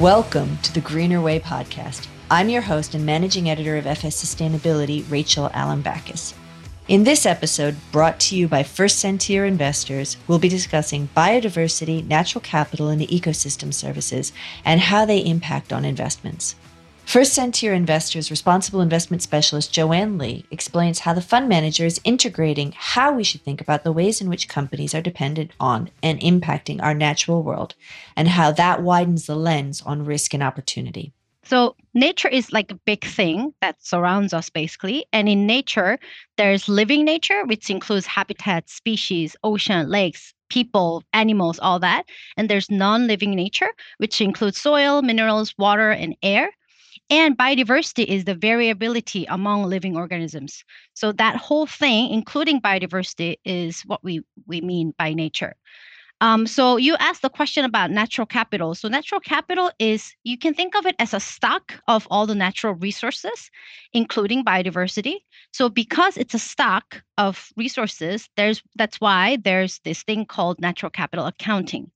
Welcome to the Greener Way podcast. I'm your host and managing editor of FS Sustainability, Rachel Alembakis. In this episode, brought to you by First Sentier Investors, we'll be discussing biodiversity, natural capital, and ecosystem services and how they impact on investments. First Sentier Investors responsible investment specialist Joanne Lee explains how the fund manager is integrating how we should think about the ways in which companies are dependent on and impacting our natural world, and how that widens the lens on risk and opportunity. So, nature is like a big thing that surrounds us basically. And in nature, there's living nature, which includes habitats, species, ocean, lakes, people, animals, all that. And there's non living nature, which includes soil, minerals, water, and air. And biodiversity is the variability among living organisms. So that whole thing, including biodiversity, is what we, we mean by nature. Um, so you asked the question about natural capital. So natural capital is you can think of it as a stock of all the natural resources, including biodiversity. So because it's a stock of resources, there's that's why there's this thing called natural capital accounting.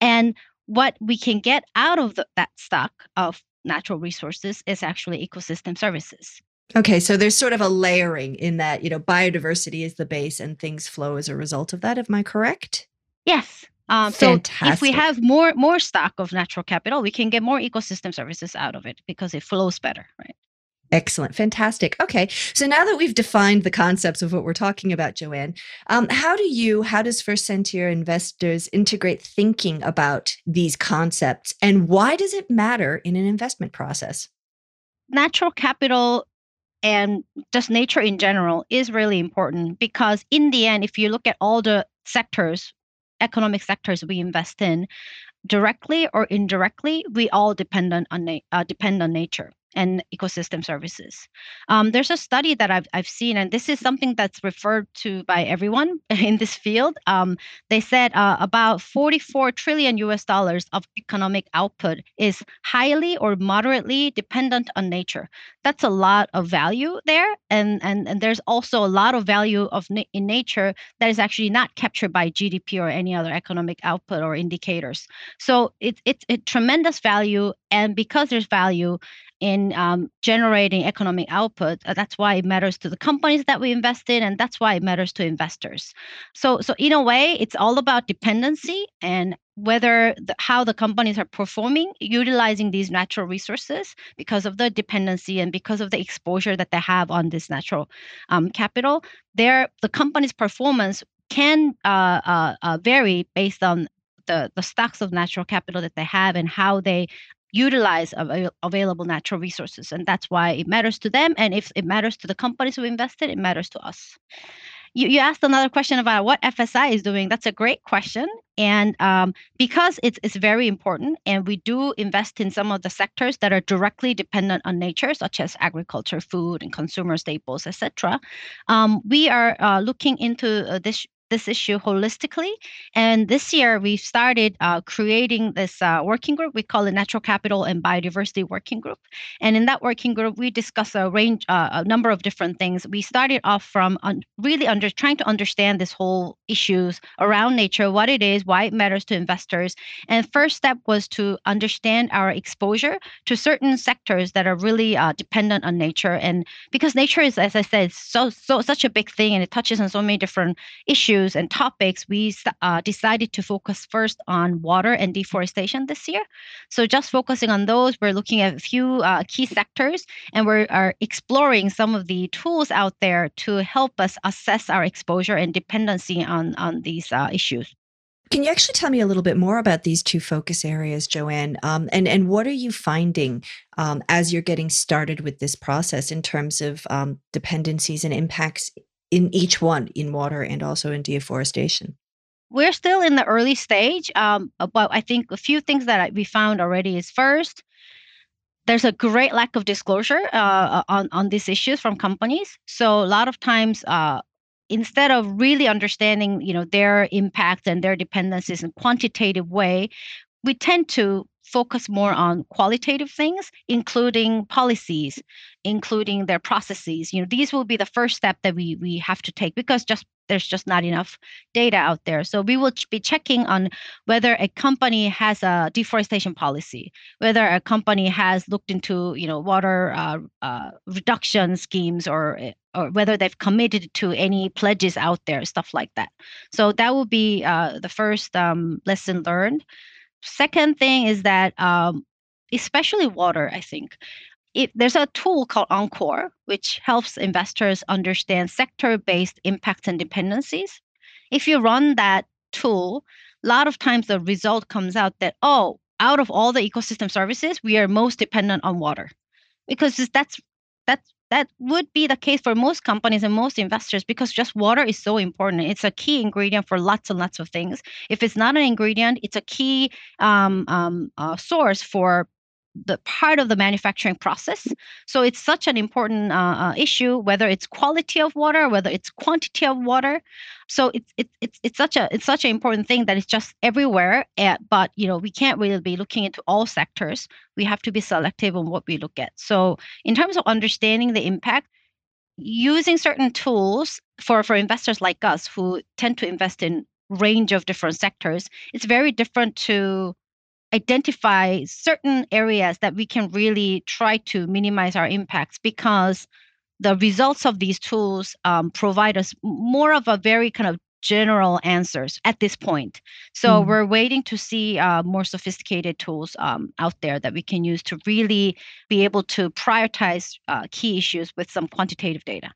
And what we can get out of the, that stock of natural resources is actually ecosystem services. Okay, so there's sort of a layering in that, you know, biodiversity is the base and things flow as a result of that. Am I correct? Yes. Um, so if we have more more stock of natural capital, we can get more ecosystem services out of it because it flows better, right? Excellent. Fantastic. Okay. So now that we've defined the concepts of what we're talking about, Joanne, um, how do you, how does First Sentier investors integrate thinking about these concepts and why does it matter in an investment process? Natural capital and just nature in general is really important because in the end, if you look at all the sectors, economic sectors we invest in, directly or indirectly, we all depend on, on uh, depend on nature and ecosystem services. Um, there's a study that I've, I've seen, and this is something that's referred to by everyone in this field. Um, they said uh, about 44 trillion US dollars of economic output is highly or moderately dependent on nature. That's a lot of value there, and and, and there's also a lot of value of na- in nature that is actually not captured by GDP or any other economic output or indicators. So it's it's a tremendous value, and because there's value, in um, generating economic output. Uh, that's why it matters to the companies that we invest in, and that's why it matters to investors. So, so in a way, it's all about dependency and whether the, how the companies are performing utilizing these natural resources because of the dependency and because of the exposure that they have on this natural um, capital. Their the company's performance can uh, uh, uh, vary based on the, the stocks of natural capital that they have and how they utilize av- available natural resources and that's why it matters to them and if it matters to the companies who invested it matters to us. You, you asked another question about what fsi is doing. That's a great question and um, because it's, it's very important and we do invest in some of the sectors that are directly dependent on nature such as agriculture food and consumer staples etc um, we are uh, looking into uh, this this issue holistically. And this year, we've started uh, creating this uh, working group. We call it Natural Capital and Biodiversity Working Group. And in that working group, we discuss a range, uh, a number of different things. We started off from un- really under trying to understand this whole issues around nature, what it is, why it matters to investors. And first step was to understand our exposure to certain sectors that are really uh, dependent on nature. And because nature is, as I said, so so such a big thing, and it touches on so many different issues issues and topics, we uh, decided to focus first on water and deforestation this year. So just focusing on those, we're looking at a few uh, key sectors and we are exploring some of the tools out there to help us assess our exposure and dependency on, on these uh, issues. Can you actually tell me a little bit more about these two focus areas, Joanne? Um, and and what are you finding um, as you're getting started with this process in terms of um, dependencies and impacts in each one in water and also in deforestation? We're still in the early stage, um, but I think a few things that we found already is first, there's a great lack of disclosure uh, on on these issues from companies. So a lot of times, uh, instead of really understanding, you know, their impact and their dependencies in quantitative way, we tend to focus more on qualitative things, including policies, including their processes. You know, these will be the first step that we we have to take because just there's just not enough data out there. So we will be checking on whether a company has a deforestation policy, whether a company has looked into you know water uh, uh, reduction schemes or or whether they've committed to any pledges out there, stuff like that. So that will be uh, the first um, lesson learned. Second thing is that um, especially water, I think it, there's a tool called Encore, which helps investors understand sector based impacts and dependencies. If you run that tool, a lot of times the result comes out that, oh, out of all the ecosystem services, we are most dependent on water. Because that's that's that would be the case for most companies and most investors because just water is so important. It's a key ingredient for lots and lots of things. If it's not an ingredient, it's a key um, um, uh, source for the part of the manufacturing process. So it's such an important uh, uh, issue, whether it's quality of water, whether it's quantity of water. So it's it's it's it's such a it's such an important thing that it's just everywhere. At, but you know we can't really be looking into all sectors. We have to be selective on what we look at. So in terms of understanding the impact, using certain tools for for investors like us who tend to invest in range of different sectors, it's very different to identify certain areas that we can really try to minimize our impacts because the results of these tools um, provide us more of a very kind of general answers at this point. So mm. we're waiting to see uh, more sophisticated tools um, out there that we can use to really be able to prioritize uh, key issues with some quantitative data.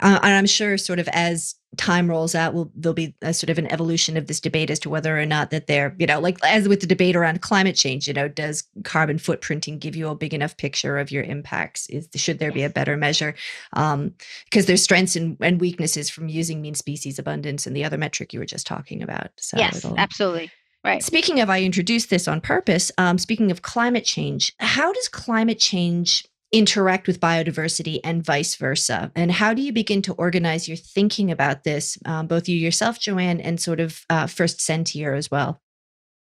Uh, and I'm sure, sort of as time rolls out, will there'll be a sort of an evolution of this debate as to whether or not that they're, you know, like as with the debate around climate change, you know, does carbon footprinting give you a big enough picture of your impacts? Is should there be a better measure? Um, because there's strengths and, and weaknesses from using mean species abundance and the other metric you were just talking about. So yes, absolutely. Right. Speaking of, I introduced this on purpose. Um, speaking of climate change, how does climate change interact with biodiversity and vice versa? And how do you begin to organize your thinking about this, um, both you yourself, Joanne, and sort of uh, First Sentier as well?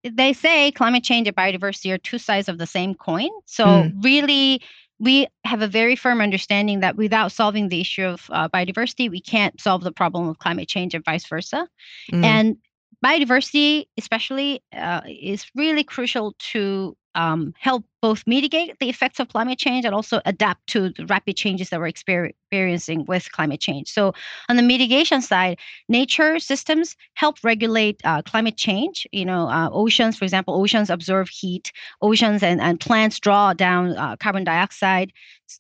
They say climate change and biodiversity are two sides of the same coin. So, mm. really, we have a very firm understanding that without solving the issue of uh, biodiversity, we can't solve the problem of climate change and vice versa. Mm. And biodiversity, especially, uh, is really crucial to um, help both mitigate the effects of climate change and also adapt to the rapid changes that we're experiencing with climate change. So, on the mitigation side, nature systems help regulate uh, climate change. You know, uh, oceans, for example, oceans absorb heat, oceans and, and plants draw down uh, carbon dioxide.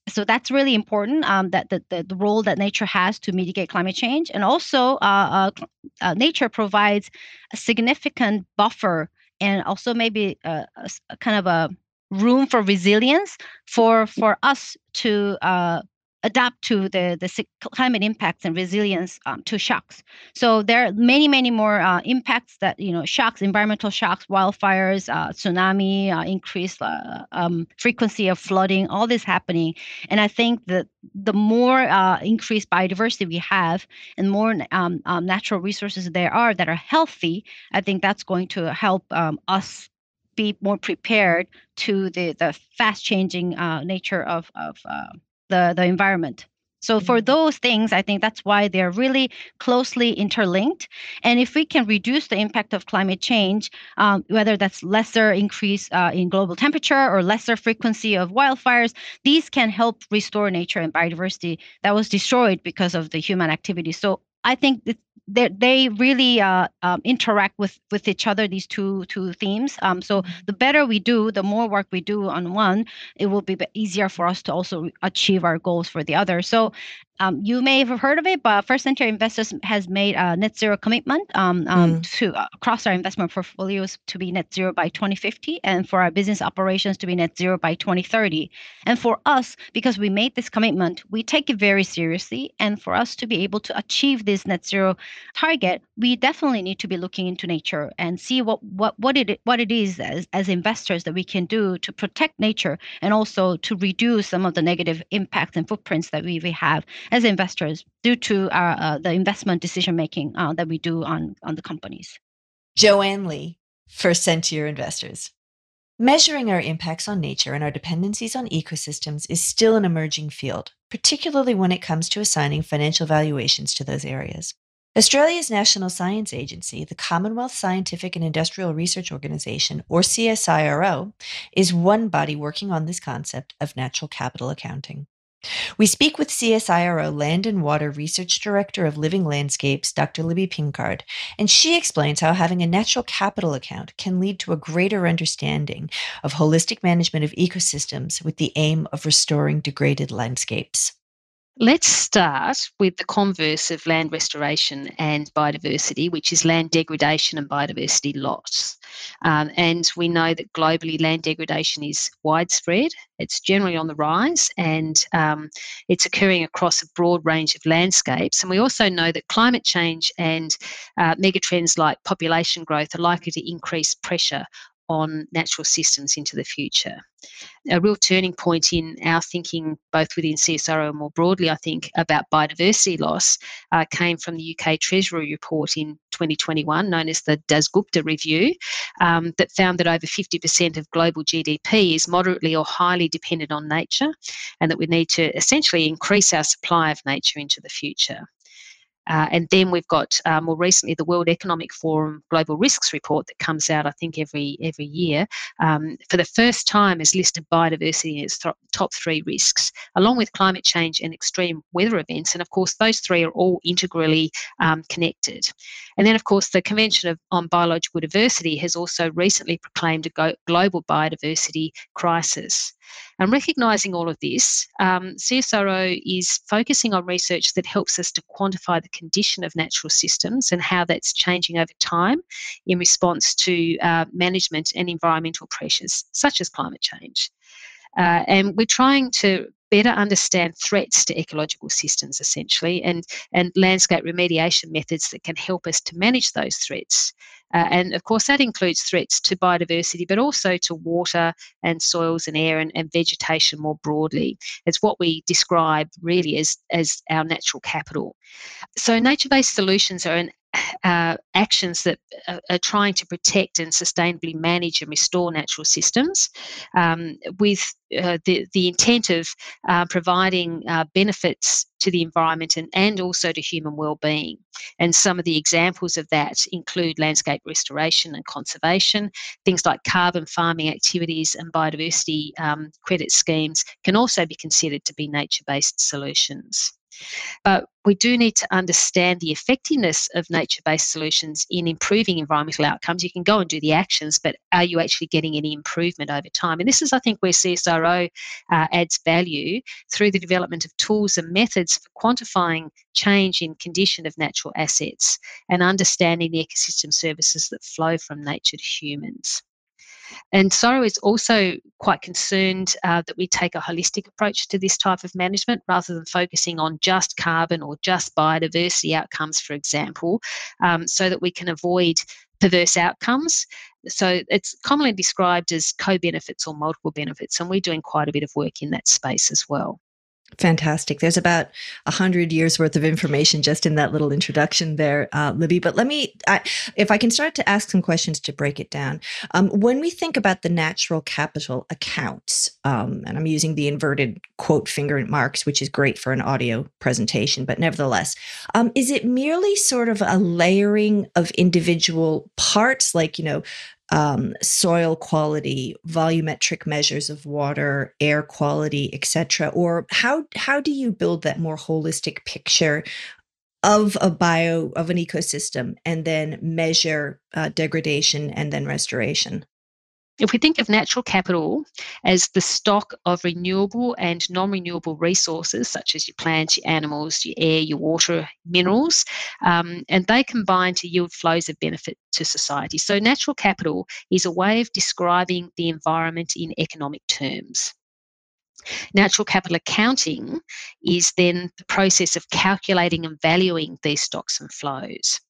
So, that's really important um, that the, the, the, role that nature has to mitigate climate change. And also, uh, uh, uh, nature provides a significant buffer and also maybe a, a, a kind of a room for resilience for for us to uh, adapt to the, the climate impacts and resilience um, to shocks. So there are many, many more uh, impacts that, you know, shocks, environmental shocks, wildfires, uh, tsunami, uh, increased uh, um, frequency of flooding, all this happening. And I think that the more uh, increased biodiversity we have and more um, um, natural resources there are that are healthy, I think that's going to help um, us be more prepared to the, the fast changing uh, nature of, of the, the environment. So for mm-hmm. those things, I think that's why they're really closely interlinked. And if we can reduce the impact of climate change, um, whether that's lesser increase uh, in global temperature or lesser frequency of wildfires, these can help restore nature and biodiversity that was destroyed because of the human activity. So I think they they really uh, um, interact with with each other these two two themes um, so mm-hmm. the better we do the more work we do on one it will be easier for us to also achieve our goals for the other so um, you may have heard of it, but First Sentier Investors has made a net zero commitment um, um, mm. to uh, across our investment portfolios to be net zero by 2050, and for our business operations to be net zero by 2030. And for us, because we made this commitment, we take it very seriously. And for us to be able to achieve this net zero target, we definitely need to be looking into nature and see what what what it what it is as as investors that we can do to protect nature and also to reduce some of the negative impacts and footprints that we, we have as investors due to our, uh, the investment decision making uh, that we do on, on the companies. Joanne Lee, First Sentier Investors. Measuring our impacts on nature and our dependencies on ecosystems is still an emerging field, particularly when it comes to assigning financial valuations to those areas. Australia's National Science Agency, the Commonwealth Scientific and Industrial Research Organisation, or CSIRO, is one body working on this concept of natural capital accounting. We speak with CSIRO Land and Water Research Director of Living Landscapes, Dr. Libby Pinkard, and she explains how having a natural capital account can lead to a greater understanding of holistic management of ecosystems with the aim of restoring degraded landscapes. Let's start with the converse of land restoration and biodiversity, which is land degradation and biodiversity loss. Um, and we know that globally land degradation is widespread, it's generally on the rise, and um, it's occurring across a broad range of landscapes. And we also know that climate change and uh, megatrends like population growth are likely to increase pressure on natural systems into the future. A real turning point in our thinking, both within CSIRO and more broadly, I think, about biodiversity loss uh, came from the UK Treasury report in 2021, known as the Dasgupta Review, um, that found that over 50% of global GDP is moderately or highly dependent on nature, and that we need to essentially increase our supply of nature into the future. Uh, and then we've got uh, more recently the World Economic Forum Global Risks Report that comes out, I think, every every year. Um, for the first time, has listed biodiversity in its th- top three risks, along with climate change and extreme weather events. And of course, those three are all integrally um, connected. And then, of course, the Convention of, on Biological Diversity has also recently proclaimed a go- global biodiversity crisis. And recognizing all of this, um, CSIRO is focusing on research that helps us to quantify the condition of natural systems and how that's changing over time in response to uh, management and environmental pressures, such as climate change. Uh, and we're trying to better understand threats to ecological systems essentially and, and landscape remediation methods that can help us to manage those threats. Uh, and of course, that includes threats to biodiversity, but also to water and soils and air and, and vegetation more broadly. It's what we describe really as, as our natural capital. So, nature based solutions are an uh, actions that are, are, trying to protect and sustainably manage and restore natural systems um, with uh, the, the intent of uh, providing uh, benefits to the environment and, and also to human well-being. And some of the examples of that include landscape restoration and conservation. Things like carbon farming activities and biodiversity um, credit schemes can also be considered to be nature-based solutions. But we do need to understand the effectiveness of nature based solutions in improving environmental outcomes. You can go and do the actions, but are you actually getting any improvement over time? And this is, I think, where CSIRO uh, adds value through the development of tools and methods for quantifying change in condition of natural assets and understanding the ecosystem services that flow from nature to humans. And CSIRO is also quite concerned uh, that we take a holistic approach to this type of management rather than focusing on just carbon or just biodiversity outcomes, for example, um, so that we can avoid perverse outcomes. So it's commonly described as co benefits or multiple benefits, and we're doing quite a bit of work in that space as well. Fantastic. There's about a hundred years worth of information just in that little introduction there, uh, Libby. But let me, I, if I can start to ask some questions to break it down. Um, when we think about the natural capital accounts, um, and I'm using the inverted quote finger marks, which is great for an audio presentation, but nevertheless, um, is it merely sort of a layering of individual parts, like you know, um, soil quality, volumetric measures of water, air quality, etc. Or how how do you build that more holistic picture of a bio of an ecosystem and then measure uh, degradation and then restoration? If we think of natural capital as the stock of renewable and non renewable resources, such as your plants, your animals, your air, your water, minerals, um, and they combine to yield flows of benefit to society. So, natural capital is a way of describing the environment in economic terms. Natural capital accounting is then the process of calculating and valuing these stocks and flows.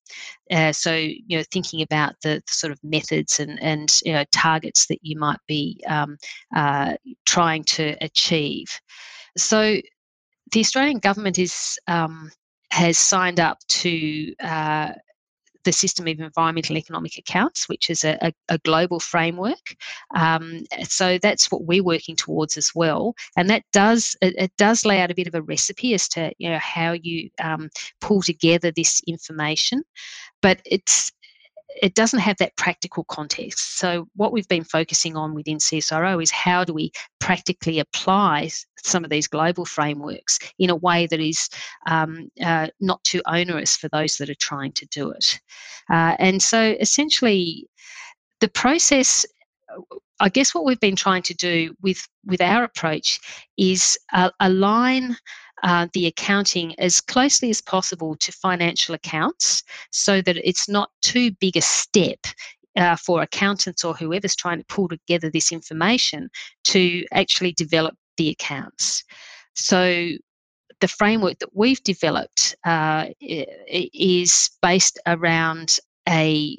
Uh, so, you know, thinking about the, the, sort of methods and, and you know, targets that you might be um, uh, trying to achieve. So, the Australian government is um, has signed up to uh, the system of environmental economic accounts, which is a, a, global framework. Um, so that's what we're working towards as well, and that does it, it, does lay out a bit of a recipe as to you know how you um, pull together this information, but it's it doesn't have that practical context. So, what we've been focusing on within CSIRO is how do we practically apply some of these global frameworks in a way that is um, uh, not too onerous for those that are trying to do it. Uh, and so, essentially, the process I guess what we've been trying to do with with our approach is uh, align uh, the accounting as closely as possible to financial accounts so that it's not too big a step uh, for accountants or whoever's trying to pull together this information to actually develop the accounts. So the framework that we've developed uh, is based around a,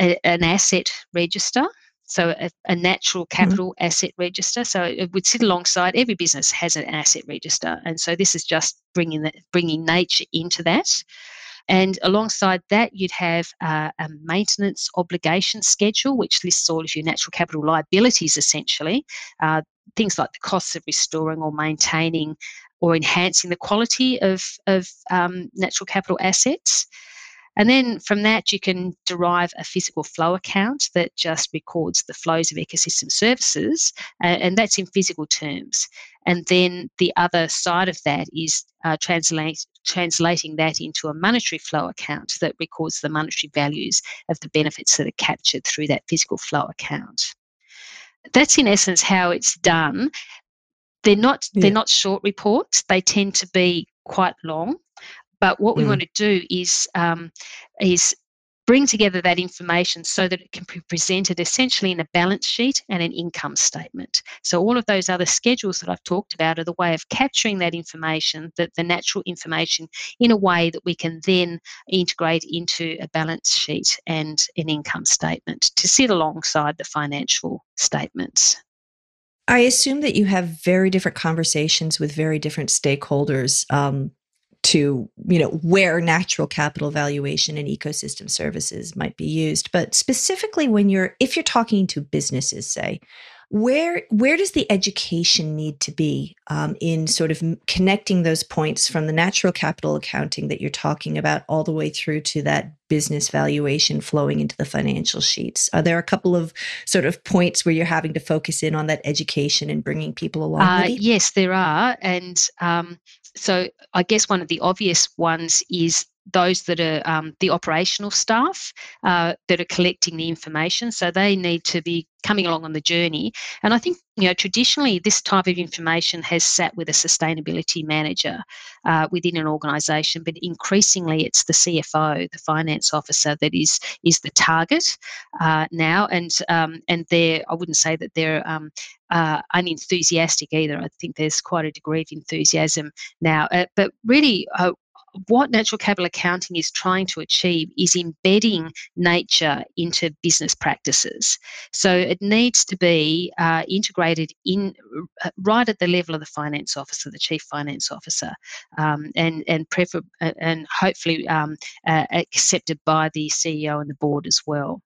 a, an asset register so a, a natural mm-hmm. capital mm-hmm. asset register. So it would sit alongside every business has an asset register, and so this is just bringing the, bringing nature into that. And alongside that, you'd have uh, a maintenance obligation schedule, which lists all of your natural capital liabilities essentially, uh, things like the costs of restoring or maintaining or enhancing the quality of, of um, natural capital assets. And then from that, you can derive a physical flow account that just records the flows of ecosystem services, uh, and that's in physical terms. And then the other side of that is uh, translate, translating that into a monetary flow account that records the monetary values of the benefits that are captured through that physical flow account. That's in essence how it's done. They're not yeah. they're not short reports. They tend to be quite long. But what we mm. want to do is um, is bring together that information so that it can be presented essentially in a balance sheet and an income statement. So all of those other schedules that I've talked about are the way of capturing that information, that the natural information, in a way that we can then integrate into a balance sheet and an income statement to sit alongside the financial statements. I assume that you have very different conversations with very different stakeholders um, to you know where natural capital valuation and ecosystem services might be used. But specifically when you're if you're talking to businesses say where where does the education need to be um, in sort of connecting those points from the natural capital accounting that you're talking about all the way through to that business valuation flowing into the financial sheets? Are there a couple of sort of points where you're having to focus in on that education and bringing people along uh, yes there are. And um, so I guess one of the obvious ones is those that are um, the operational staff uh, that are collecting the information. So they need to be coming along on the journey. And I think, you know, traditionally this type of information has sat with a sustainability manager uh, within an organisation, but increasingly it's the CFO, the finance officer, that is is the target uh, now. And um, and they're, I wouldn't say that they're um, uh, unenthusiastic either. I think there's quite a degree of enthusiasm now. Uh, but really, uh, what natural capital accounting is trying to achieve is embedding nature into business practices. So it needs to be uh, integrated in uh, right at the level of the finance officer, the chief finance officer, um, and and prefer uh, and hopefully um, uh, accepted by the CEO and the board as well.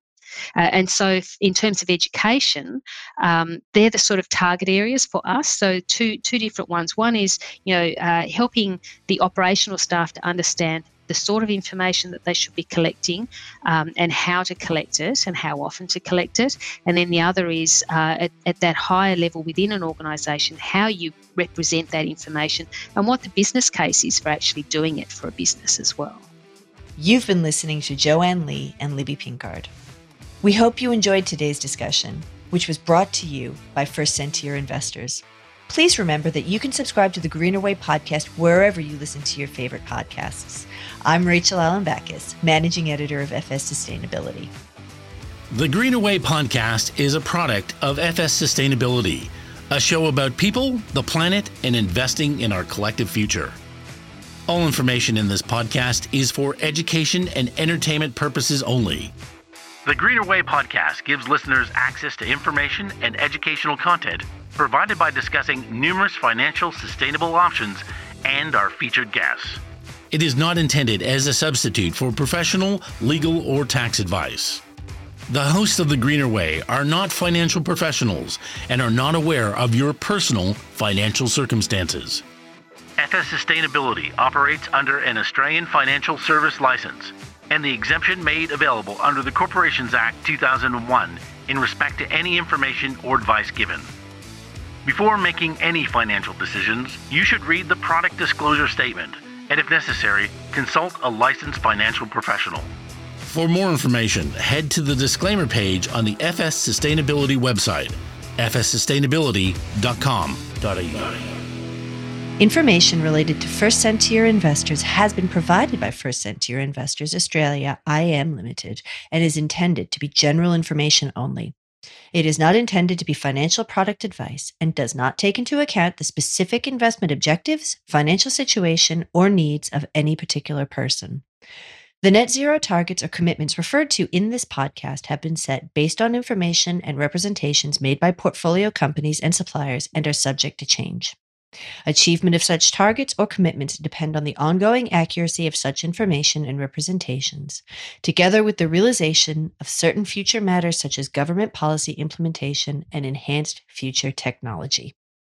Uh, and so, in terms of education, um, they're the sort of target areas for us. So, two two different ones. One is you know uh, helping the operational staff to understand the sort of information that they should be collecting um, and how to collect it and how often to collect it. And then the other is uh, at, at, that higher level within an organisation, how you represent that information and what the business case is for actually doing it for a business as well. You've been listening to Joanne Lee and Libby Pinkard. We hope you enjoyed today's discussion, which was brought to you by First Sentier Investors. Please remember that you can subscribe to the Greener Way podcast wherever you listen to your favorite podcasts. I'm Rachel Alembakis, Managing Editor of FS Sustainability. The Greener Way podcast is a product of FS Sustainability, a show about people, the planet, and investing in our collective future. All information in this podcast is for education and entertainment purposes only. The Greener Way podcast gives listeners access to information and educational content provided by discussing numerous financial sustainable options and our featured guests. It is not intended as a substitute for professional, legal, or tax advice. The hosts of The Greener Way are not financial professionals and are not aware of your personal financial circumstances. FS Sustainability operates under an Australian Financial Service License and the exemption made available under the Corporations Act 2001 in respect to any information or advice given. Before making any financial decisions, you should read the product disclosure statement and, if necessary, consult a licensed financial professional. For more information, head to the disclaimer page on the FS Sustainability website, fssustainability.com.au. Information related to First Sentier investors has been provided by First Sentier Investors Australia IM Limited and is intended to be general information only. It is not intended to be financial product advice and does not take into account the specific investment objectives, financial situation, or needs of any particular person. The net zero targets or commitments referred to in this podcast have been set based on information and representations made by portfolio companies and suppliers and are subject to change. Achievement of such targets or commitments depend on the ongoing accuracy of such information and representations, together with the realization of certain future matters such as government policy implementation and enhanced future technology.